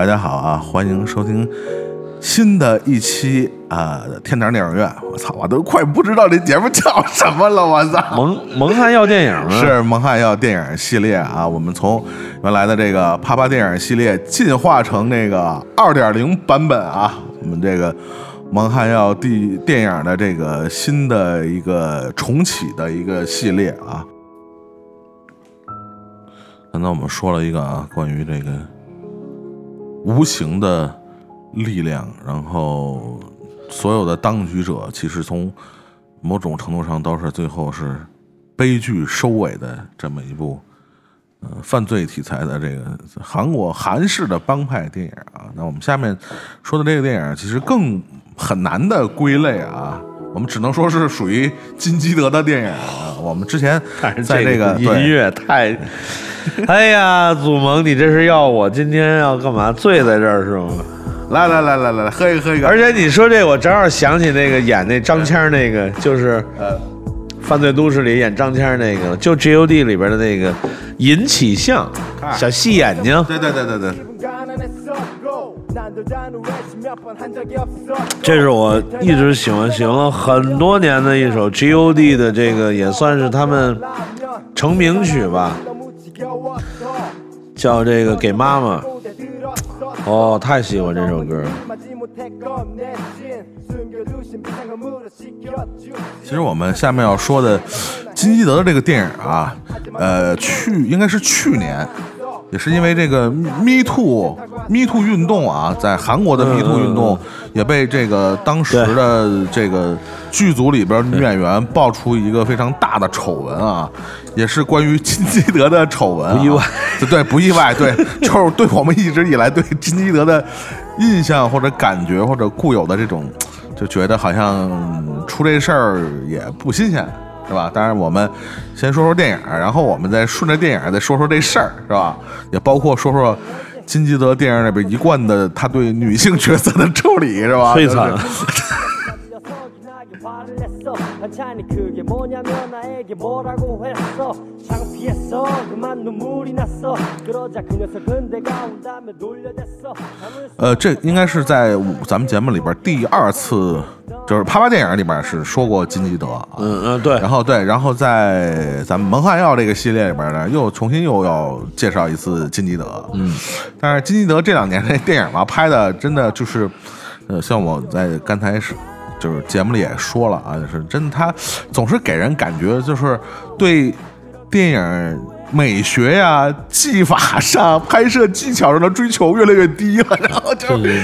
大家好啊，欢迎收听新的一期啊、天堂电影院。我操，我都快不知道这节目叫什么了，我操！蒙蒙汉要电影？是蒙汉要电影系列啊，我们从原来的这个啪啪电影系列进化成这个二点零版本啊，我们这个蒙汉要第电影的这个新的一个重启的一个系列啊。刚才我们说了一个啊，关于这个无形的力量，然后所有的当局者其实从某种程度上都是最后是悲剧收尾的这么一部呃犯罪题材的这个韩国韩式的帮派电影啊。那我们下面说的这个电影其实更很难的归类啊。我们只能说是属于金基德的电影啊。我们之前 在这个音乐太，哎呀，祖萌，你这是要我今天要干嘛？醉在这儿是吗？来来来来来来，喝一个喝一个，而且你说这，我正好想起那个演那张谦儿那个，就是呃《犯罪都市》里演张谦儿那个，就 G O D 里边的那个尹启相，啊小细眼睛，对对对对对，어 这是我一直喜欢喜欢了很多年的一首 G O D 的这个，也算是他们成名曲吧，叫这个给妈妈。哦，太喜欢这首歌了。其实我们下面要说的金基德的这个电影啊，呃，去应该是去年，也是因为这个 Me Too Me Too 运动啊，在韩国的 Me Too 运动也被这个当时的这个剧组里边女演员爆出一个非常大的丑闻啊，也是关于金基德的丑闻、啊，不意外，对，不意外，对，就是对我们一直以来对金基德的印象或者感觉或者固有的这种。就觉得好像出这事儿也不新鲜，是吧？当然，我们先说说电影，然后我们再顺着电影再说说这事儿，是吧？也包括说说金基德电影里边一贯的他对女性角色的处理，是吧？摧残。반찬이 그게 뭐냐면 나에게 뭐라고 했어 창피했어 그만 눈물이 났어 그러자 그 녀석은 내가 온다며 놀려댔어 잠을 呃，这应该是在咱们节目里边第二次，就是啪啪电影里边是说过金基德啊。嗯嗯，对然，后对，然后在咱们蒙汉药这个系列里边呢，又重新又要介绍一次金基德。嗯，但是金基德这两年这电影吧，拍的真的就是，呃，像我在刚才是 就是节目里也说了啊，就是真的他总是给人感觉就是对电影。美学呀、技法上、拍摄技巧上的追求越来越低了，然后就是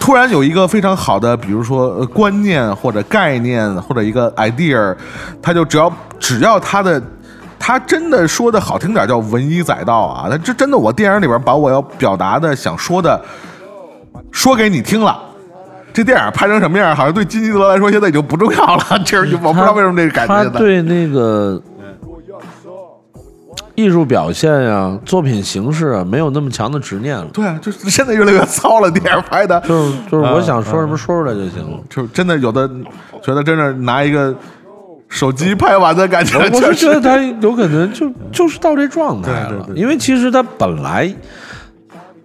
突然有一个非常好的，比如说观念或者概念或者一个 idea，他就只要只要他的他真的说的好听点叫文以载道啊，他这真的我电影里边把我要表达的想说的说给你听了。这电影拍成什么样，好像对金基德来说现在已经不重要了。这是我不知道为什么这个感觉对那个艺术表现呀、作品形式啊，没有那么强的执念了。对啊，就是现在越来越糙了，电影拍的，就是就是我想说什么说出来就行了。就是真的有的觉得真的拿一个手机拍完的感觉，我我是觉得他有可能就就是到这状态了，对对对因为其实他本来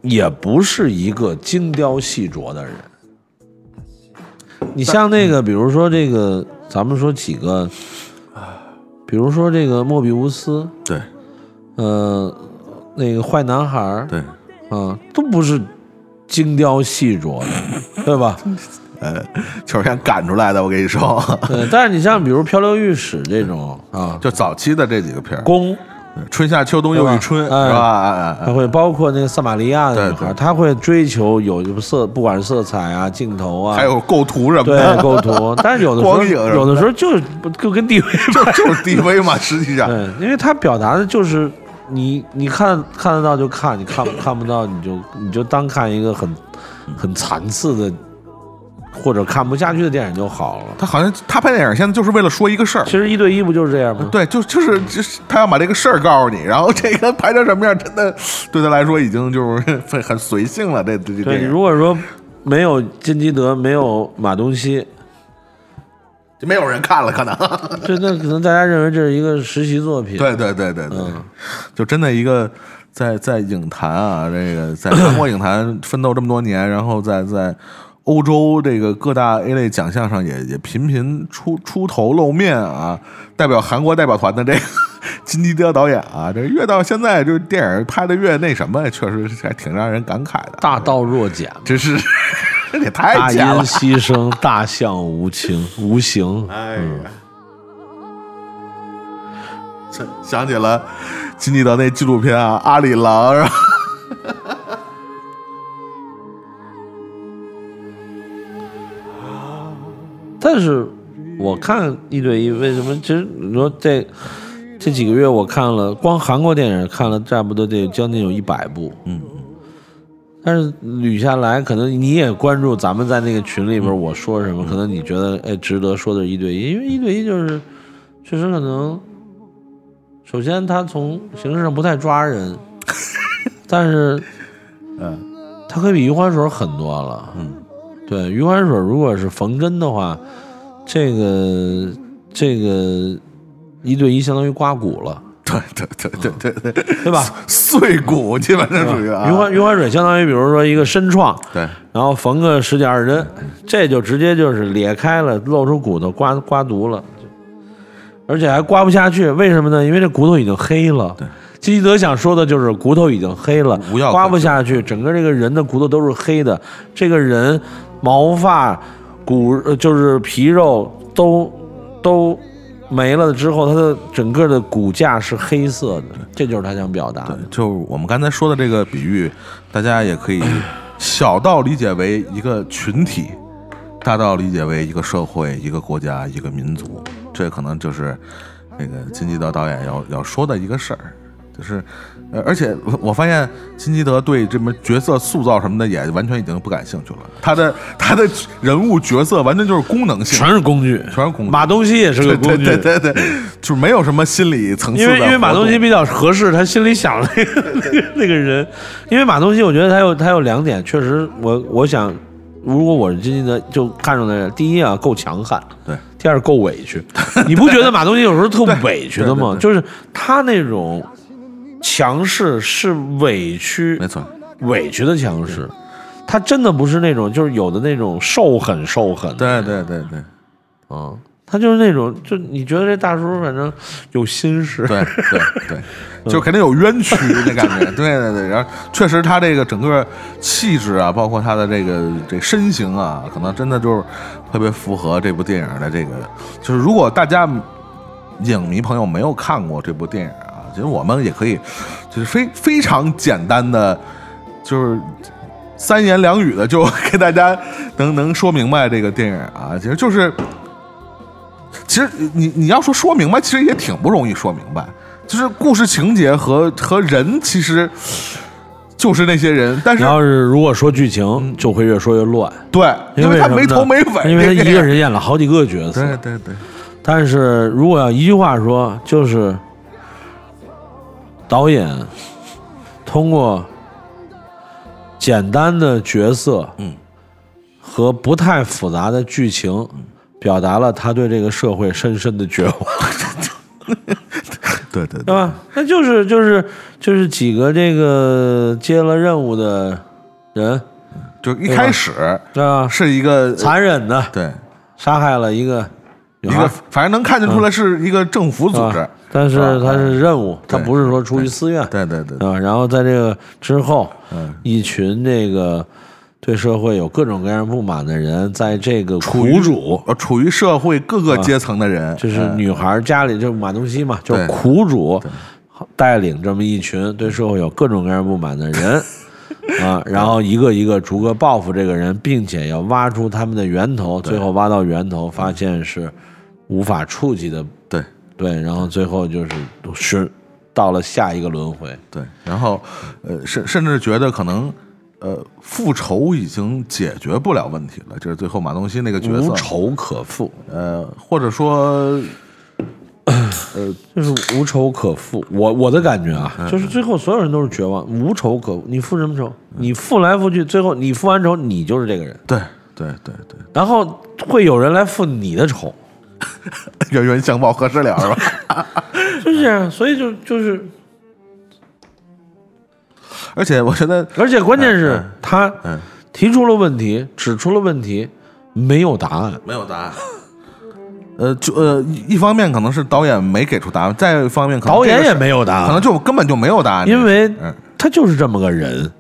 也不是一个精雕细琢的人。你像那个，比如说这个，咱们说几个，比如说这个莫比乌斯，对呃，那个坏男孩儿，对，啊，都不是精雕细琢的，对吧？呃，就是先赶出来的。我跟你说，对，但是你像比如《漂流浴史》这种啊，就早期的这几个片儿，宫春夏秋冬又一春，是吧？哎哎哎。它会包括那个撒玛利亚的女孩，对对。她会追求有色，不管是色彩啊、镜头啊，还有构图什么的。对，构图，但是有的时候有的时候就是就跟 DV 就就是 DV 嘛，实际上，对，因为他表达的就是你你看看得到就看，你看看不到你就你就当看一个很很残次的或者看不下去的电影就好了。他好像他拍电影现在就是为了说一个事儿其。实一对一不就是这样吗？对，就就是就是他要把这个事儿告诉你，然后这个拍成什么样，真的对他来说已经就是很很随性了。这这这影如果说没有金基德，没有马东锡，就没有人看了，可能。对那可能大家认为这是一个实习作品。对对对对对，嗯就真的一个在在影坛啊，这个在中国影坛奋斗这么多年，然后在在欧洲这个各大 A 类奖项上也也频频出出头露面啊，代表韩国代表团的这个 金基德导演啊，这越到现在，就是电影拍的越那什么，确实还挺让人感慨的。大道若简，真是这 也太大音。牺牲，大象无情 无形。哎呀，这想起了金基德那纪录片啊，《阿里郎》，但是我看一对一，为什么？其实你说这这几个月我看了，光韩国电影看了差不多得将近有一百部，嗯。但是捋下来，可能你也关注咱们在那个群里边我说什么，可能你觉得哎值得说的一对一，因为一对一就是确实可能，首先他从形式上不太抓人，但是嗯，他可以比余欢水狠多了。嗯，对，余欢水如果是缝针的话，这个这个一对一相当于刮骨了，对对对对对对，对吧？碎骨基本上属于啊。余欢余欢水相当于比如说一个深创，对然后缝个十几二十针，这就直接就是裂开了，露出骨头，刮刮毒了，而且还刮不下去。为什么呢？因为这骨头已经黑了。对，基基德想说的就是骨头已经黑了刮不下去，整个这个人的骨头都是黑的，这个人毛发、骨就是皮肉都都没了之后，它的整个的骨架是黑色的，这就是他想表达的。就我们刚才说的这个比喻，大家也可以 小到理解为一个群体，大到理解为一个社会、一个国家、一个民族。这可能就是那个金基德导演要要说的一个事儿。就是，呃，而且我我发现金基德对这么角色塑造什么的也完全已经不感兴趣了。他的他的人物角色完全就是功能性，全是工具，全是工具。马东锡也是个工具，对对对对，就是没有什么心理层次的因为因为马东锡比较合适，他心里想的那个那个 那个人，因为马东锡，我觉得他有他有两点，确实我我想，如果我是金基德，就看中的人，第一啊够强悍，对，第二够委屈。你不觉得马东锡有时候特委屈的吗？就是他那种强势是委屈，没错，委屈的强势，他真的不是那种就是有的那种受狠受狠的，对对对对。嗯，他就是那种，就你觉得这大叔反正有心事，对对对，就肯定有冤屈的感觉。对对对，然后确实他这个整个气质啊，包括他的这个这身形啊，可能真的就是特别符合这部电影的这个。就是如果大家影迷朋友没有看过这部电影啊，其实我们也可以，就是非非常简单的，就是。三言两语的就给大家能能说明白这个电影啊，其实就是其实你你要说说明白，其实也挺不容易说明白。就是故事情节和和人，其实就是那些人，但是你要是如果说剧情，就会越说越乱，对，因为他没头没尾，因为他一个。人演了好几个角色。对对对，但是如果要一句话说，就是导演通过简单的角色，嗯，和不太复杂的剧情，表达了他对这个社会深深的绝望。对对对？那就是就是就是几个这个接了任务的人，就一开始啊？是一个残忍的对。杀害了一个一个，，反正能看得出来是一个政府组织但是他是任务，他不是说出于私怨，对对对。对，啊。然后在这个之后，嗯，一群这个对社会有各种各样不满的人，在这个苦主，呃处于社会各个阶层的人，就是嗯女孩家里就是马东锡嘛，就是苦主带领这么一群对社会有各种各样不满的人 啊，然后一个一个逐个报复这个人，并且要挖出他们的源头，最后挖到源头，发现是无法触及的，对对，然后最后就是是到了下一个轮回，对，然后呃，甚甚至觉得可能呃复仇已经解决不了问题了，这是最后马东锡那个角色无，仇可复，呃，或者说 呃就是无仇可复。我我的感觉啊，嗯就是最后所有人都是绝望，无仇可复。你复什么仇？你复来复去，最后你复完仇，你就是这个人。对对对对，然后会有人来复你的仇，冤冤相报何时了是吧？就是这样。所以就就是 而且我觉得，而且关键是他嗯提出了问题，指出了问题，没有答案。没有答案。呃，就呃，一一方面可能是导演没给出答案，再一方面可能导演也这个是没有答案，可能就根本就没有答案，因为嗯他就是这么个人。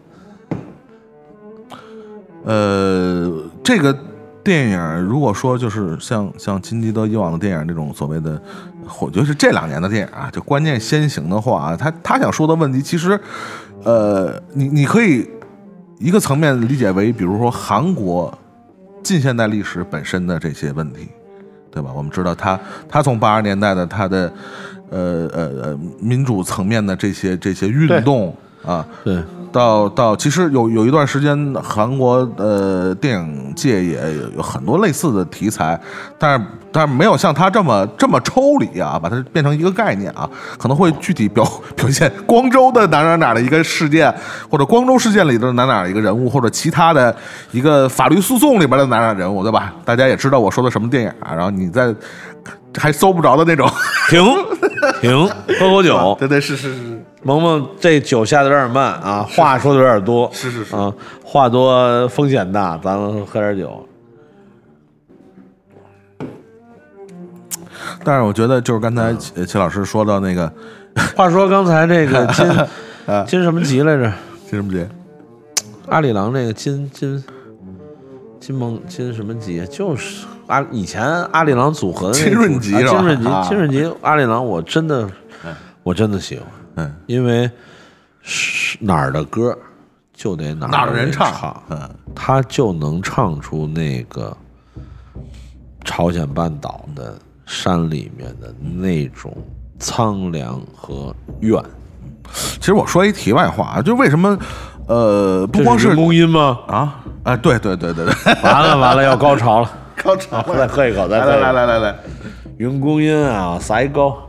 呃，这个电影如果说就是像像金基德以往的电影这种所谓的，我觉得是这两年的电影啊，就观念先行的话啊，他他想说的问题，其实，呃，你你可以一个层面理解为，比如说韩国近现代历史本身的这些问题，对吧？我们知道他他从八十年代的他的呃呃呃民主层面的这些这些运动啊，对，到到其实有有一段时间，韩国呃电影界也有有很多类似的题材，但是但是没有像他这么这么抽离啊，把它变成一个概念啊，可能会具体表 表现光州的哪哪哪的一个事件，或者光州事件里的哪哪一个人物，或者其他的一个法律诉讼里边的哪哪人物，对吧？大家也知道我说的什么电影啊，然后你在还搜不着的那种，停停，喝口酒。对对是是是，萌萌这酒下的有点慢啊，话说的有点多，是是是啊，话多风险大，咱们喝点酒。但是我觉得就是刚才齐齐老师说到那个 话说刚才那个 金啊金什么吉来着？金什么吉。阿里郎那个金金金蒙金什么吉？就是阿以前阿里郎组合的那个金润吉金润吉啊金润吉阿里郎，我真的我真的喜欢，嗯，因为是哪儿的歌就得哪哪儿的人唱。唱，嗯，他就能唱出那个朝鲜半岛的山里面的那种苍凉和怨。其实我说一题外话啊，就为什么呃，不光是这人工音吗？啊？哎，对对对对对，完了完了，要高潮了！高潮 再喝一口，再来喝一口。来来来来来，云公音啊，塞高。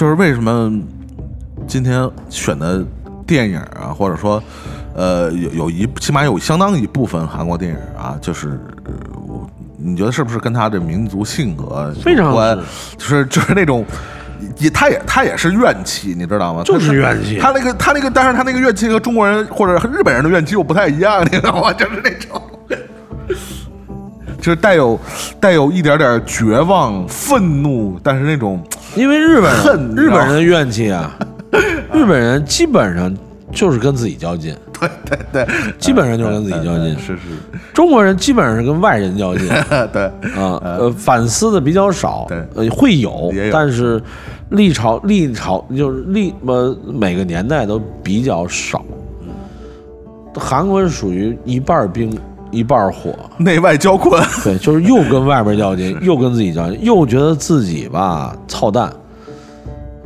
就是为什么今天选的电影啊，或者说呃有有一起码有相当一部分韩国电影啊，就是你觉得是不是跟他的民族性格非常有关？就是就是那种。也，他也他也是怨气，你知道吗？就是他怨气他那个他那个，但是他那个怨气和中国人或者日本人的怨气又不太一样，你知道吗？就是那种，就是带有带有一点点绝望、愤怒，但是那种因为日本恨人日本人的怨气啊，日本人基本上就是跟自己较劲，对对对，基本上就是跟自己较劲。是是，中国人基本上是跟外人较劲。对，啊，呃，反思的比较少，对。呃，会有，但是历朝历朝就是历呃每个年代都比较少。韩国是属于一半儿冰一半火，内外交困，对，就是又跟外边较劲，又跟自己较劲，又觉得自己吧操蛋，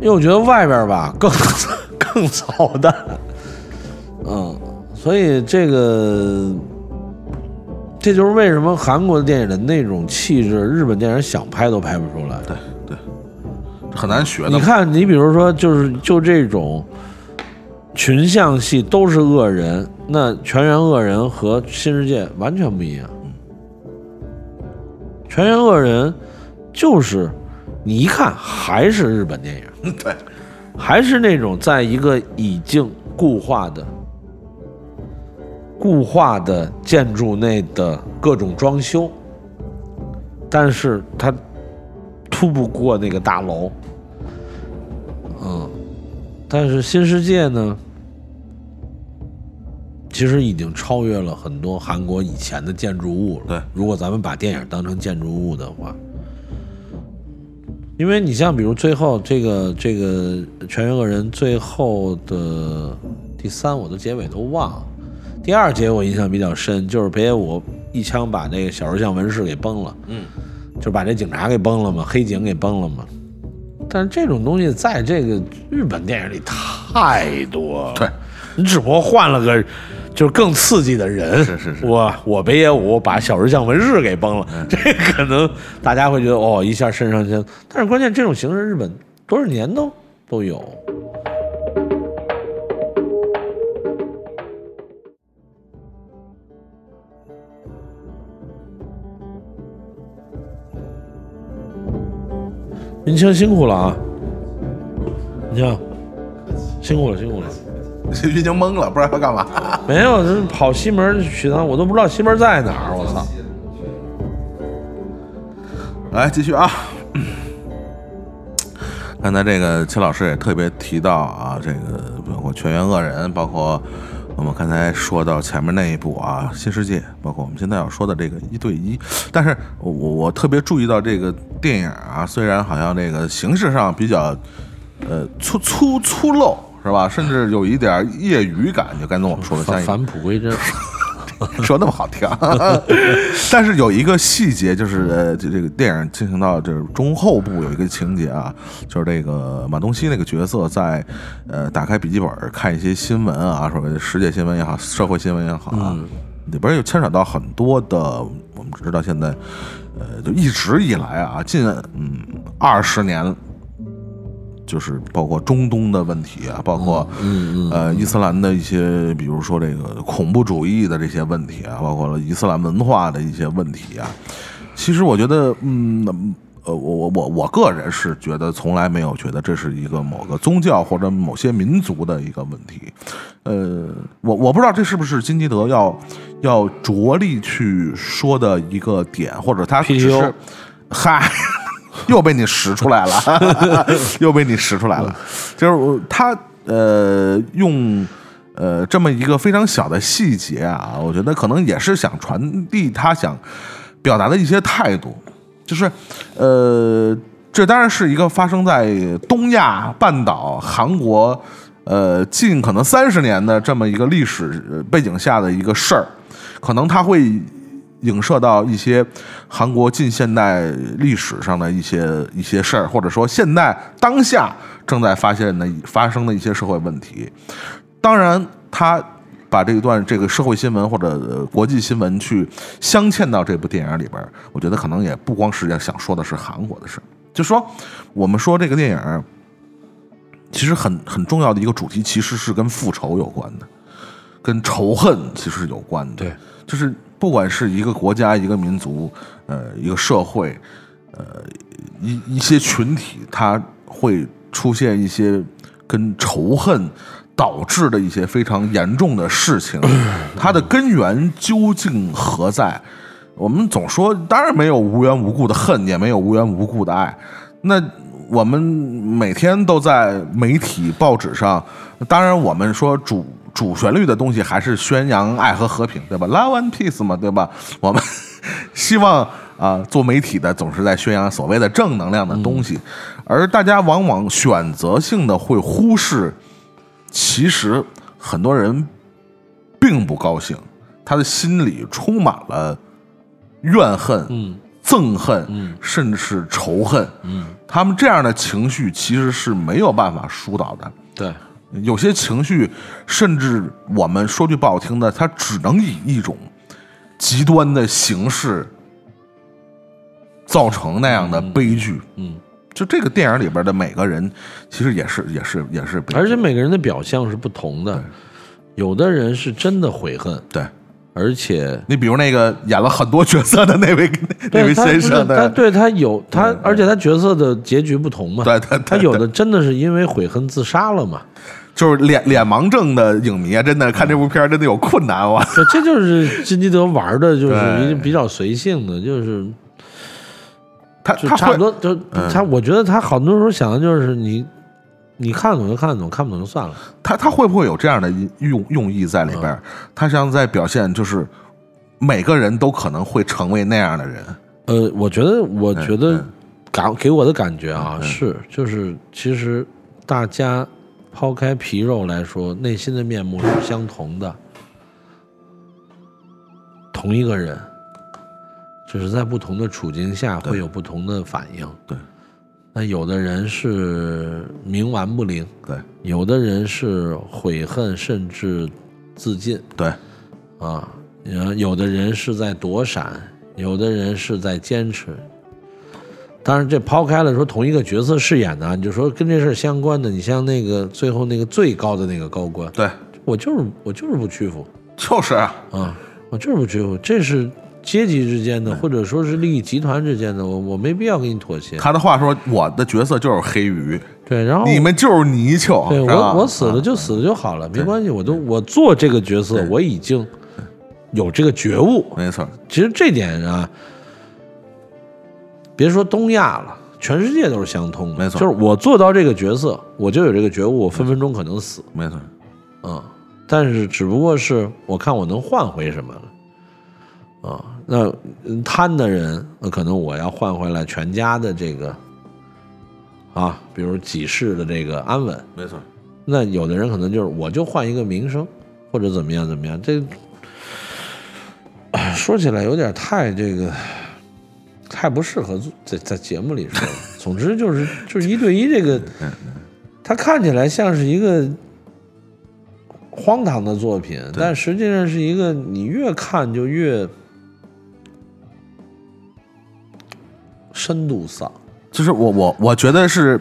又觉得外边吧更 更操蛋，嗯，所以这个这就是为什么韩国的电影的那种气质，日本电影想拍都拍不出来。对对，很难学的。你，看，你比如说，就是就这种群像戏都是恶人，那全员恶人和新世界完全不一样。全员恶人就是你一看还是日本电影，对，还是那种在一个已经固化的、固化的建筑内的各种装修，但是它突不过那个大楼。嗯，但是新世界呢，其实已经超越了很多韩国以前的建筑物了。对如果咱们把电影当成建筑物的话，因为你像比如最后这个这个全员恶人最后的第三，我的结尾都忘了。第二节我印象比较深，就是北野武一枪把那个小石像文士给崩了，嗯，就把这警察给崩了嘛，黑警给崩了嘛。但是这种东西在这个日本电影里太多了，对，你只不过换了个就是更刺激的人，是是是。我我北野武把小日向文世给崩了，这可能大家会觉得哦一下肾上腺，但是关键这种形式日本多少年都都有。云清辛苦了啊！云清辛苦了，辛苦了。云清懵了，不知道要干嘛。没有，就是跑西门去趟，我都不知道西门在哪儿。我操！来继续啊。刚才这个齐老师也特别提到啊，这个包括全员恶人，包括我们刚才说到前面那一部啊，新世界，包括我们现在要说的这个一对一。但是我我我特别注意到这个电影啊，虽然好像这个形式上比较呃粗粗粗陋是吧，甚至有一点业余感，就刚才我们说的像返璞归真。说那么好听，但是有一个细节，就是呃，就这个电影进行到就是中后部有一个情节啊，就是这个马东锡那个角色在呃打开笔记本看一些新闻啊，所谓的世界新闻也好，社会新闻也好啊，里边又牵扯到很多的，我们知道现在呃就一直以来啊，近嗯二十年。就是包括中东的问题啊，包括嗯嗯呃伊斯兰的一些，比如说这个恐怖主义的这些问题啊，包括了伊斯兰文化的一些问题啊。其实我觉得，嗯，呃，我我我我个人是觉得从来没有觉得这是一个某个宗教或者某些民族的一个问题。呃，我我不知道这是不是金基德要要着力去说的一个点，或者他只是嗨。又被你使出来了，又被你使出来了。就是他呃用呃这么一个非常小的细节啊，我觉得可能也是想传递他想表达的一些态度，就是呃这当然是一个发生在东亚半岛韩国呃近可能三十年的这么一个历史呃背景下的一个事儿，可能他会。影射到一些韩国近现代历史上的一些一些事儿，或者说现代当下正在发现的发生的一些社会问题。当然，他把这一段这个社会新闻或者国际新闻去镶嵌到这部电影里边，我觉得可能也不光是要想说的是韩国的事儿，就说我们说这个电影其实很很重要的一个主题，其实是跟复仇有关的，跟仇恨其实是有关的。对，就是不管是一个国家、一个民族、呃一个社会，呃一一些群体，它会出现一些跟仇恨导致的一些非常严重的事情，它的根源究竟何在？我们总说，当然没有无缘无故的恨，也没有无缘无故的爱。那我们每天都在媒体、报纸上，当然我们说主主旋律的东西还是宣扬爱和和平，对吧？Love and peace 嘛，对吧？我们 希望啊、做媒体的总是在宣扬所谓的正能量的东西，而大家往往选择性的会忽视，其实很多人并不高兴，他的心里充满了怨恨、嗯憎恨，嗯甚至是仇恨。嗯，他们这样的情绪其实是没有办法疏导的。对，有些情绪，甚至我们说句不好听的，它只能以一种极端的形式造成那样的悲剧。嗯，就这个电影里边的每个人，其实也是也是也是而且每个人的表象是不同的，有的人是真的悔恨，对。而且你比如那个演了很多角色的那位 那位先生，他对。他有他，而且他角色的结局不同嘛，对对对他有的真的是因为悔恨自杀了嘛，就是脸脸盲症的影迷啊，真的看这部片儿真的有困难哇！对，这就是金基德玩的，就是一个比较随性的，就是他他不多就嗯他，我觉得他好多时候想的就是你你看得懂就看得懂，看不懂就算了。他他会不会有这样的用用意在里边儿？他像在表现就是每个人都可能会成为那样的人。呃，我觉得，我觉得嗯感给我的感觉啊，是就是其实大家抛开皮肉来说，内心的面目是相同的，同一个人，只是在不同的处境下会有不同的反应。对，那有的人是冥顽不灵，对有的人是悔恨甚至自尽。对啊，有的人是在躲闪，有的人是在坚持。当然，这抛开了说同一个角色饰演的啊，你就说跟这事儿相关的，你像那个最后那个最高的那个高官，对，我就是我就是不屈服。就是啊，啊，我就是不屈服，这是阶级之间的，或者说是利益集团之间的，我我没必要跟你妥协。他的话说，我的角色就是黑鱼，对，然后你们就是泥鳅，对我我死了就死了就好了，没关系，我都我做这个角色，我已经有这个觉悟。没错，其实这点啊，别说东亚了，全世界都是相通的。没错就是我做到这个角色，我就有这个觉悟，我分分钟可能死。没错，嗯，但是只不过是我看我能换回什么了。啊，那嗯贪的人，那可能我要换回来全家的这个啊，比如几世的这个安稳。没错，那有的人可能就是我就换一个名声，或者怎么样怎么样，这哎说起来有点太这个太不适合在在节目里说了。总之就是就是一对一这个，它看起来像是一个荒唐的作品，但实际上是一个你越看就越深度丧。就是我我我觉得是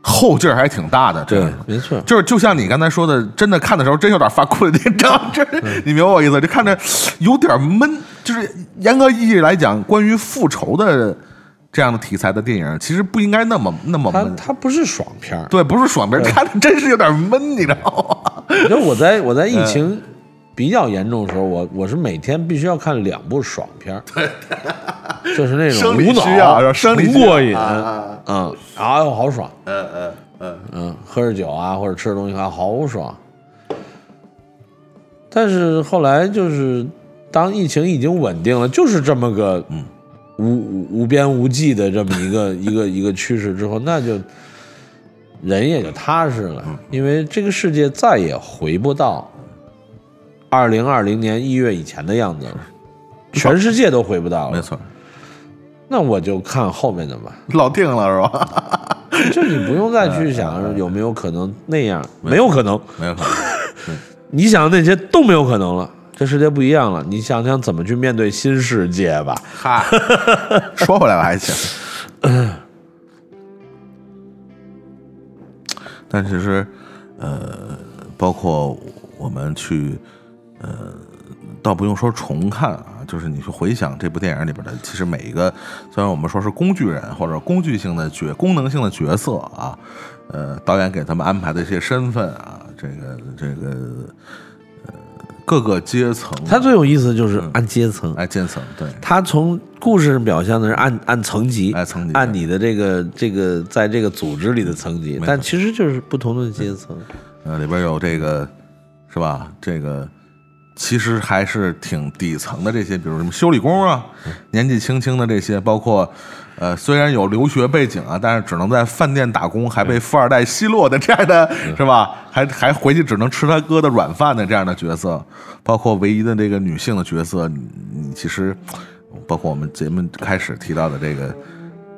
后劲儿还挺大的，这个没错。就是就像你刚才说的，真的看的时候真有点发困，你知道吗？这你明白我意思？就看着有点闷。就是严格意义来讲，关于复仇的这样的题材的电影，其实不应该那么那么闷。它不是爽片儿，对，不是爽片，看着真是有点闷，你知道吗？你知道我在我在嗯疫情 比较严重的时候，我我是每天必须要看两部爽片儿，就是那种生理无脑需要生理过瘾，啊。嗯，哎呦好爽，嗯嗯嗯，嗯，喝着酒啊或者吃着东西啊好爽。但是后来就是当疫情已经稳定了，就是这么个嗯无无无边无际的这么一个 一个一个趋势之后，那就人也就踏实了，嗯。因为这个世界再也回不到二零二零年一月以前的样子了，全世界都回不到了。没错，那我就看后面的吧，老定了是吧？就你不用再去想 有没有可能那样，没有可能。没有可能，你想的那些都没有可能了，这世界不一样了。你想想怎么去面对新世界吧。哈，说回来了还行。但其实，呃，包括我们去，呃，倒不用说重看啊，就是你去回想这部电影里边的，其实每一个，虽然我们说是工具人或者工具性的角、功能性的角色啊，呃，导演给他们安排的一些身份啊，这个这个，呃，各个阶层，它最有意思的就是按阶层，按阶层，对，它从故事表现的是按按层级，按层级按你的这个这个在这个组织里的层级，但其实就是不同的阶层。呃，里边有这个是吧？这个其实还是挺底层的这些，比如什么修理工啊，年纪轻轻的这些，包括呃，虽然有留学背景啊，但是只能在饭店打工，还被富二代奚落的这样的，是吧？还还回去只能吃他哥的软饭的这样的角色，包括唯一的这个女性的角色，你你其实包括我们节目开始提到的这个。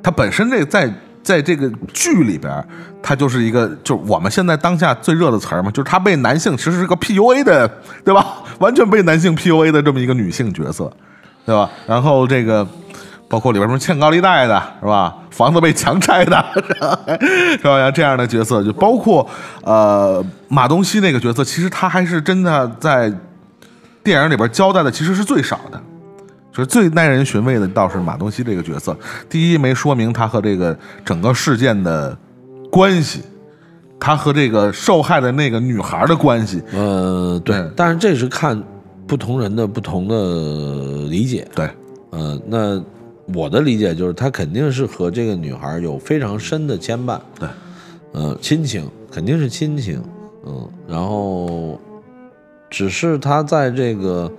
他本身这在在这个剧里边儿，它就是一个就是我们现在当下最热的词儿嘛，就是她被男性其实是个 PUA 的，对吧？完全被男性 PUA 的这么一个女性角色，对吧？然后这个包括里边什么欠高利贷的，是吧？房子被强拆的，是吧？像这样的角色，就包括呃马东锡那个角色，其实他还是真的在电影里边交代的其实是最少的。就是最耐人寻味的倒是马东锡这个角色，第一没说明他和这个整个事件的关系，他和这个受害的那个女孩的关系，呃，对嗯，但是这是看不同人的不同的理解。对，呃，那我的理解就是，他肯定是和这个女孩有非常深的牵绊。对，呃，亲情肯定是亲情，嗯，然后只是他在这个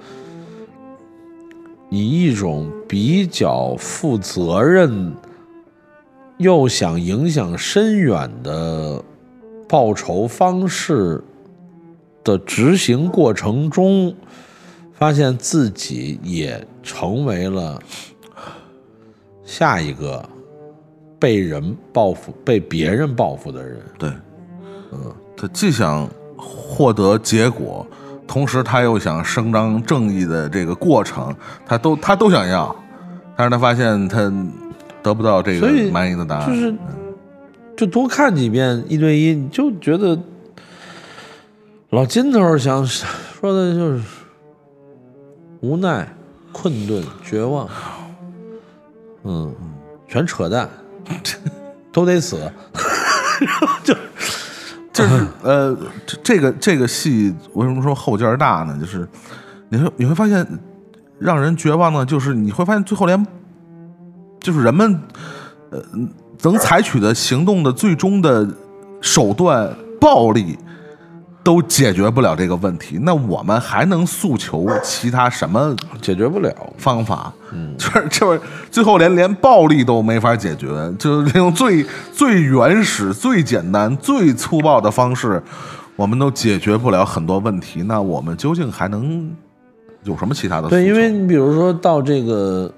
以一种比较负责任又想影响深远的报仇方式的执行过程中，发现自己也成为了下一个被人报复、被别人报复的人。对，嗯，他既想获得结果，同时他又想伸张正义的这个过程，他都他都想要，但是他发现他得不到这个满意的答案，就是就多看几遍一对一，你就觉得老金头想说的就是无奈，困顿、绝望，嗯，全扯淡，都得死。就 就是呃，这个这个戏为什么说后劲儿大呢？就是你会你会发现，让人绝望的，就是你会发现最后连，就是人们呃能采取的行动的最终的手段暴力。都解决不了这个问题，那我们还能诉求其他什么解决不了方法？嗯，就是就是最后连连暴力都没法解决，就是用最最原始、最简单、最粗暴的方式，我们都解决不了很多问题。那我们究竟还能有什么其他的？对，因为你比如说到这个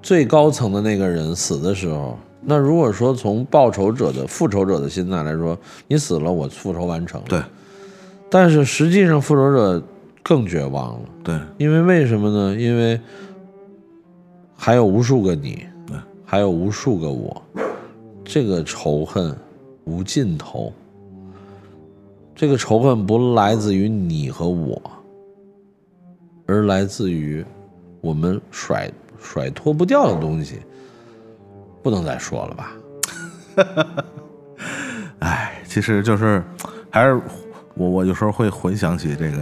最高层的那个人死的时候，那如果说从报仇者的复仇者的心态来说，你死了，我复仇完成了。对。但是实际上，复仇者更绝望了。对，因为为什么呢？因为还有无数个你，还有无数个我，这个仇恨无尽头。这个仇恨不来自于你和我，而来自于我们甩甩脱不掉的东西。不能再说了吧？哎，其实就是还是。我我有时候会回想起这个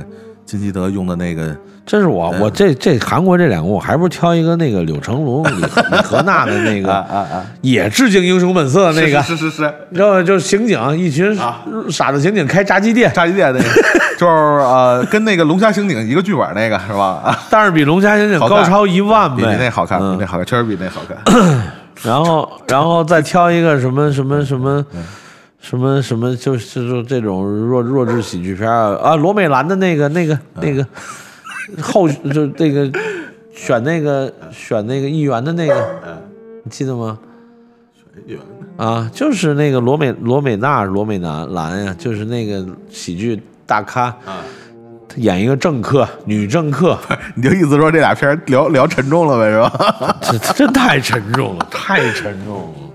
金基德用的那个，这是我我这这韩国这两个，我还不如挑一个那个柳成龙、李李和娜的那个 啊啊啊，也致敬《英雄本色》那个，是是是，知道吗？就是刑警一群傻子刑警开炸鸡店，炸鸡店那个，就是呃，跟那个龙虾刑警一个剧本那个是吧？但是比龙虾刑警高超一万倍，比那好看，比那好看，确实比那好看。然后然后再挑一个什么什么什么。什么什么就是就这种弱弱智喜剧片啊啊！罗美兰的那个那个那个后 就那个选那个选那个议员的那个，你记得吗？选议员啊，就是那个罗美罗美娜罗美兰兰呀，就是那个喜剧大咖啊，他演一个政客女政客，你就意思说这俩片聊聊沉重了呗，是吧？这这太沉重了，太沉重了。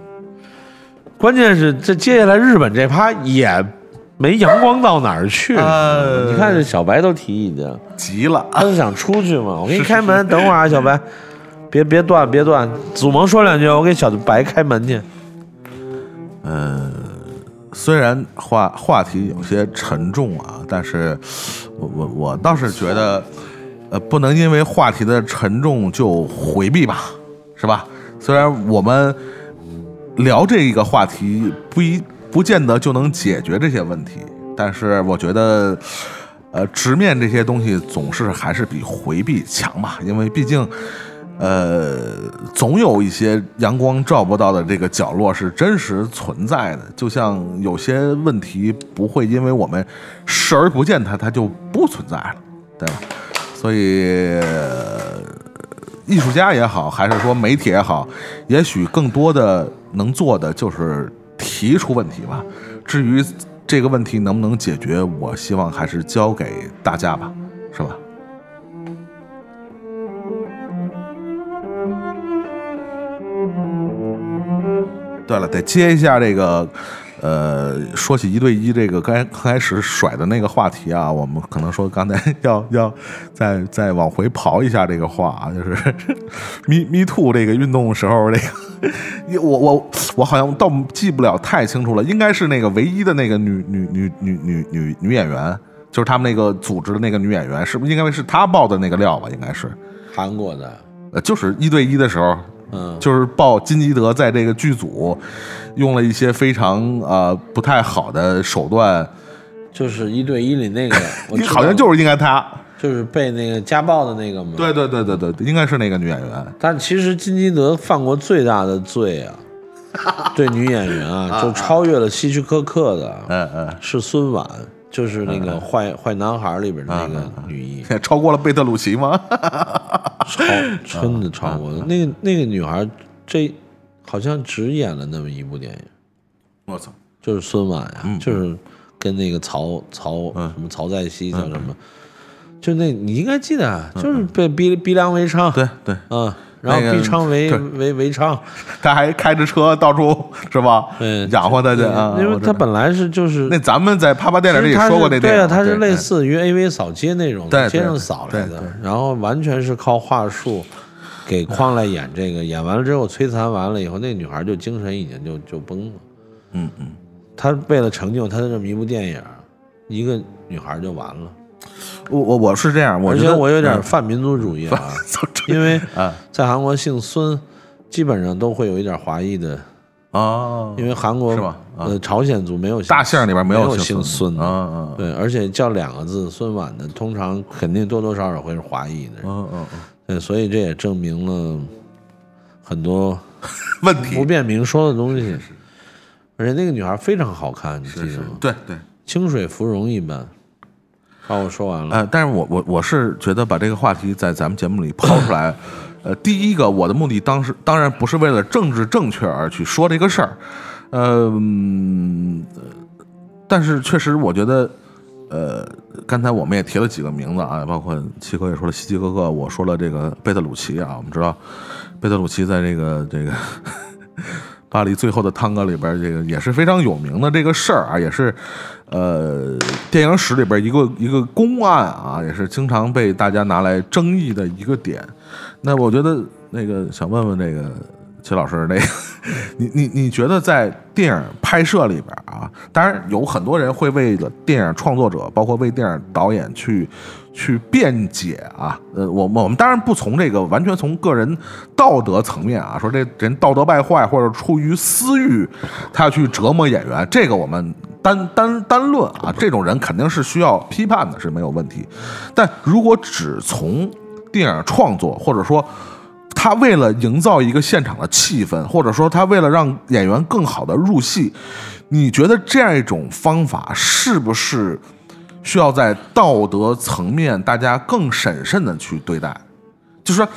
关键是这接下来日本这趴也没阳光到哪儿去。你看这小白都提意见，急了，他是想出去嘛？我给你开门，等会儿啊，小白，别别断，别断。祖萌说两句，我给小白开门去。嗯，虽然话话题有些沉重啊，但是我我我倒是觉得，呃，不能因为话题的沉重就回避吧，是吧？虽然我们。聊这一个话题不一不见得就能解决这些问题，但是我觉得，呃，直面这些东西总是还是比回避强嘛，因为毕竟，呃，总有一些阳光照不到的这个角落是真实存在的，就像有些问题不会因为我们视而不见它，它就不存在了，对吧？所以。艺术家也好，还是说媒体也好，也许更多的能做的就是提出问题吧。至于这个问题能不能解决，我希望还是交给大家吧，是吧？对了，得接一下这个。呃，说起一对一这个刚刚开始甩的那个话题啊，我们可能说刚才要要再再往回刨一下这个话啊，就是 “me me too” 这个运动时候，这个 我我我好像倒记不了太清楚了，应该是那个唯一的那个女女女女女女女演员，就是他们那个组织的那个女演员，是不是应该是她爆的那个料吧？应该是韩国的，呃，就是一对一的时候。嗯，就是报金基德在这个剧组用了一些非常呃不太好的手段，就是一对一里那个，我好像就是应该他，就是被那个家暴的那个嘛？对对对对对，应该是那个女演员。但其实金基德犯过最大的罪啊，对女演员啊，就超越了希区柯克的，嗯嗯，是孙婉。就是那个坏坏男孩里边的那个女一，超过了贝特鲁奇吗？超真的超过了。那个那个女孩，这好像只演了那么一部电影。我操！就是孙婉呀，就是跟那个曹曹什么曹在熙叫什么？就那你应该记得，就是被逼逼良为娼。对对嗯。然后那个逼昌为为为娼，他还开着车到处是吧？对养活他去啊！因为他本来是就是那咱们在啪啪电影里说过这电影，是对啊，他是类似于 AV 扫街那种，街上扫来的然后完全是靠话术给框来演这个，演完了之后摧残完了以后，那女孩就精神已经就就崩了。嗯嗯，他为了成就他的这么一部电影，一个女孩就完了。我我我是这样，我觉得我有点嗯泛民族主义啊，因为 啊。在韩国姓孙，基本上都会有一点华裔的，哦，因为韩国是吗啊。呃朝鲜族没有姓大姓里边没有姓孙，的，嗯嗯对，而且叫两个字孙婉的，通常肯定多多少少会是华裔的人，嗯嗯嗯，对，所以这也证明了很多 问题不便明说的东西。而且那个女孩非常好看，你记得吗？对对。清水芙蓉一般。好，我说完了。呃，但是我我我是觉得把这个话题在咱们节目里抛出来，呃，第一个我的目的当时当然不是为了政治正确而去说这个事儿，呃，嗯但是确实我觉得，呃，刚才我们也提了几个名字啊，包括七哥也说了希基哥哥，我说了这个贝特鲁奇啊，我们知道贝特鲁奇在这个这个。巴黎最后的探戈里边，这个也是非常有名的这个事儿啊，也是，呃，电影史里边一个一个公案啊，也是经常被大家拿来争议的一个点。那我觉得那个想问问这个齐老师，那个你你你觉得在电影拍摄里边啊，当然有很多人会为了电影创作者，包括为电影导演去去辩解啊。呃，我我们当然不从这个完全从个人道德层面啊，说这人道德败坏或者出于私欲，他要去折磨演员，这个我们单单单论啊，这种人肯定是需要批判的，是没有问题。但如果只从电影创作，或者说他为了营造一个现场的气氛，或者说他为了让演员更好的入戏，你觉得这样一种方法是不是需要在道德层面大家更审慎的去对待？就是说，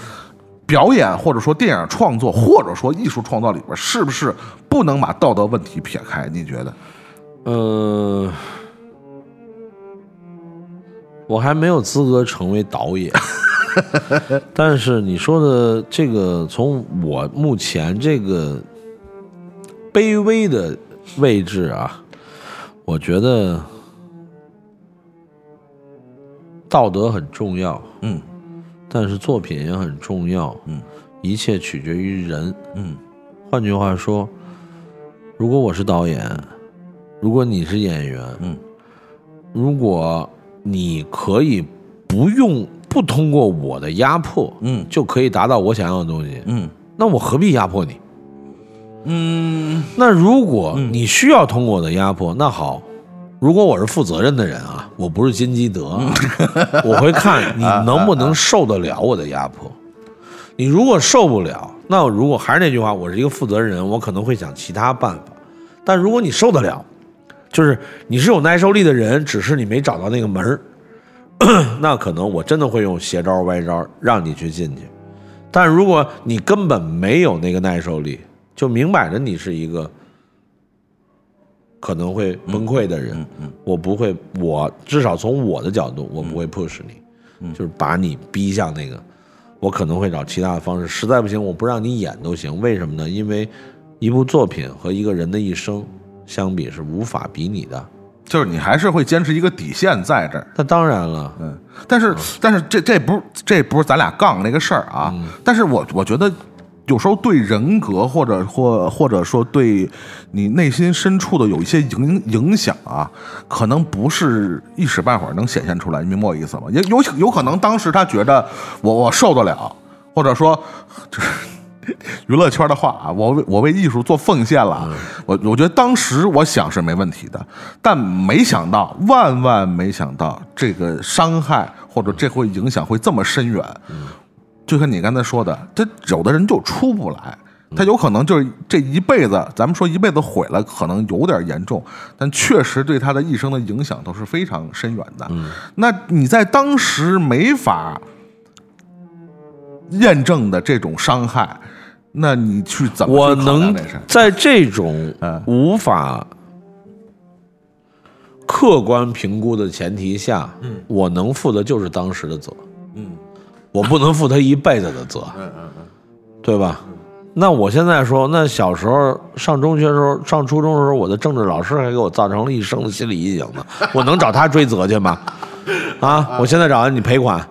表演或者说电影创作或者说艺术创造里边，是不是不能把道德问题撇开？你觉得？呃，我还没有资格成为导演，但是你说的这个，从我目前这个卑微的位置啊，我觉得道德很重要，嗯。但是作品也很重要，嗯，一切取决于人。嗯。换句话说，如果我是导演，如果你是演员，嗯，如果你可以不用不通过我的压迫，嗯就可以达到我想要的东西，嗯那我何必压迫你？嗯那如果你需要通过我的压迫，那好，如果我是负责任的人啊，我不是金基德啊，我会看 你能不能受得了我的压迫。你如果受不了，那我如果还是那句话，我是一个负责人，我可能会想其他办法。但如果你受得了，就是你是有耐受力的人，只是你没找到那个门儿，那可能我真的会用邪招歪招让你去进去。但如果你根本没有那个耐受力，就明摆着你是一个可能会崩溃的人，我不会，我至少从我的角度，我不会 push 你，就是把你逼向那个，我可能会找其他的方式，实在不行，我不让你演都行。为什么呢？因为一部作品和一个人的一生相比是无法比拟的。就是你还是会坚持一个底线在这儿。那当然了，嗯，但是但是这这不是这不是咱俩杠那个事儿啊。但是我我觉得有时候对人格或者或或者说对你内心深处的有一些影影响啊，可能不是一时半会儿能显现出来，你明白我意思吗？也有有可能当时他觉得我我受得了，或者说就是。娱乐圈的话啊，我为我为艺术做奉献了，我我觉得当时我想是没问题的，但没想到，万万没想到，这个伤害或者这会影响会这么深远。就像你刚才说的，他有的人就出不来，他有可能就是这一辈子，咱们说一辈子毁了，可能有点严重，但确实对他的一生的影响都是非常深远的。那你在当时没法验证的这种伤害，那你去怎么我能？在这种嗯无法客观评估的前提下，嗯，我能负的就是当时的责，嗯我不能负他一辈子的责。嗯嗯嗯对吧？那我现在说，那小时候上中学的时候，上初中的时候，我的政治老师还给我造成了一生的心理阴影呢。我能找他追责去吗？啊！我现在找你赔款，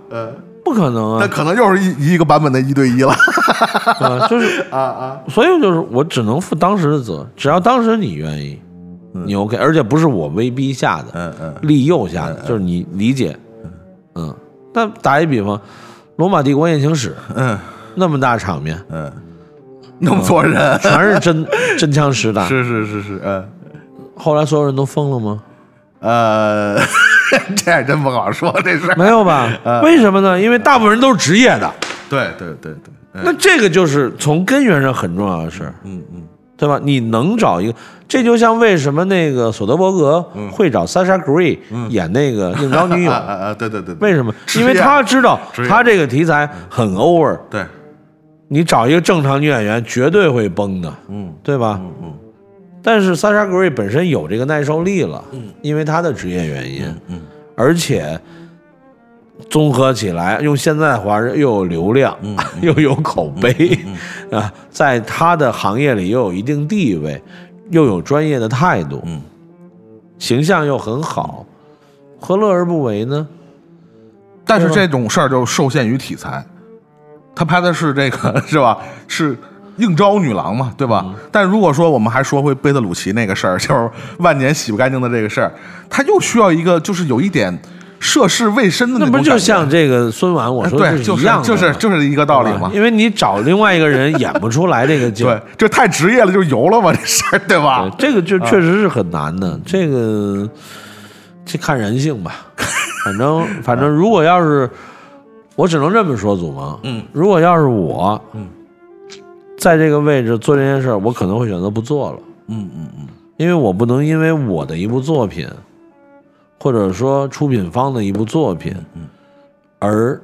不可能啊！那可能又是一一个版本的一对一了。啊，就是啊啊，所以就是我只能负当时的责，只要当时你愿意，你 OK，而且不是我威逼下的，嗯嗯。利诱下的，就是你理解，嗯。那打一比方，《罗马帝国艳情史》嗯。那么大场面，嗯，那么多人，全是真 真枪实弹，是是是是，嗯。后来所有人都疯了吗？呃，这还真不好说这事。没有吧？为什么呢？因为大部分人都是职业的，对对对对，嗯那这个就是从根源上很重要的事儿。嗯嗯对吧？你能找一个，这就像为什么那个索德伯格会找 Sasha Grey 演那个应招女友 啊，啊啊，对对对，为什么？因为他知道他这个题材很 over，对，你找一个正常女演员绝对会崩的，嗯对吧？嗯嗯但是 Sasha Grey 本身有这个耐受力了，因为他的职业原因，嗯而且综合起来，用现在的话又有流量，嗯 又有口碑，啊，在他的行业里又有一定地位，又有专业的态度，嗯。形象又很好，何乐而不为呢？但是这种事儿就受限于题材，他拍的是这个 是吧？是应招女郎嘛，对吧？嗯。但如果说我们还说回贝特鲁奇那个事儿，就是万年洗不干净的这个事儿，他又需要一个就是有一点涉世未深的那不就像这个孙婉我说的对，就是一样的就是吗就是一个道理嘛。因为你找另外一个人演不出来这个劲 对，这太职业了，就油了嘛，这事儿对吧？对，这个就确实是很难的。这个这看人性吧，反 正反正，如果要是我只能这么说，祖萌，嗯，如果要是我，嗯，在这个位置做这件事儿，我可能会选择不做了，嗯嗯嗯因为我不能因为我的一部作品，或者说出品方的一部作品，嗯，而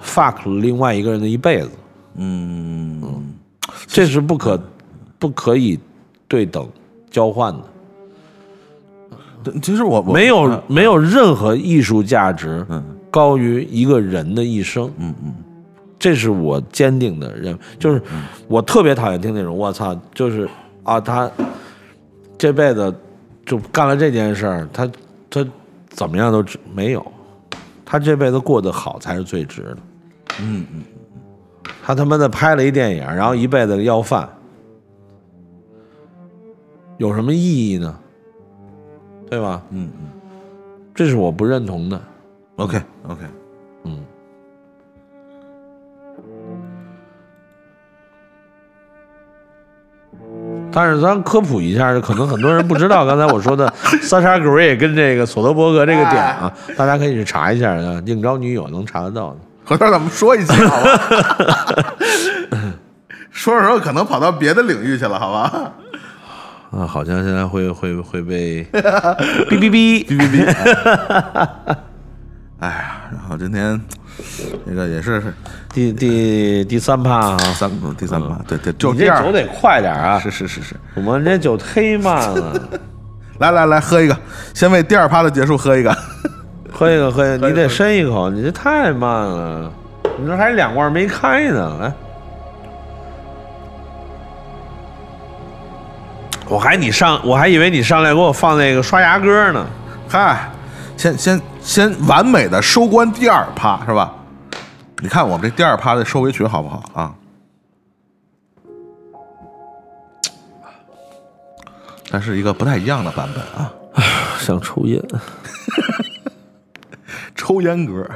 fuck 了另外一个人的一辈子，嗯。嗯，这是不可不可以对等交换的。其实我我没有没有任何艺术价值嗯。高于一个人的一生，嗯嗯这是我坚定的认为。就是我特别讨厌听那种我操，就是啊，他这辈子就干了这件事儿，他他怎么样都值没有，他这辈子过得好才是最值的。嗯嗯，他他妈的拍了一电影，然后一辈子要饭，有什么意义呢？对吧？嗯嗯这是我不认同的。，OK OK，但是咱科普一下，可能很多人不知道刚才我说的萨莎格瑞跟这个索德伯格这个点啊，大家可以去查一下啊，应招女友能查得到的。回头咱们说一期好吧？说着说着可能跑到别的领域去了，好吧？啊，好像现在会会会被哔哔哔哔哔哔。哎呀，然后今天那个也是第第第三趴啊，三第三趴，对对，就这酒得快点啊！是是是是，我们这酒忒慢了，来来来，喝一个，先为第二趴的结束喝一个。喝一个喝一个，喝一个 你得深一口，你这太慢了，你这还两罐没开呢，来。我还你上，我还以为你上来给我放那个刷牙歌呢。嗨，先先先完美的收官第二趴是吧？你看我们这第二趴的收尾曲好不好啊？但是一个不太一样的版本啊，想抽烟，抽烟歌。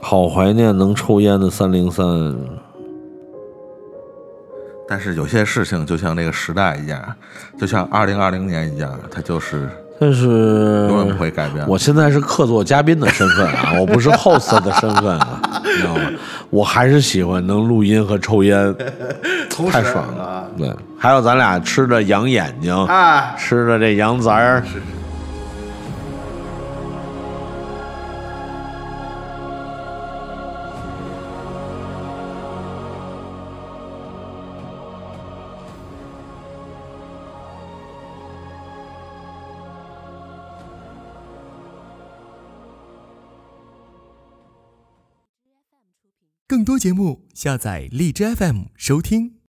好怀念能抽烟的三零三。但是有些事情就像那个时代一样，就像二零二零年一样，它就是但是永远不会改变。我现在是客座嘉宾的身份啊，我不是 host 的身份啊，你知道吗？我还是喜欢能录音和抽烟，太爽了啊。对，还有咱俩吃着羊眼睛，啊！吃着这羊杂儿，更多节目，下载荔枝 FM 收听。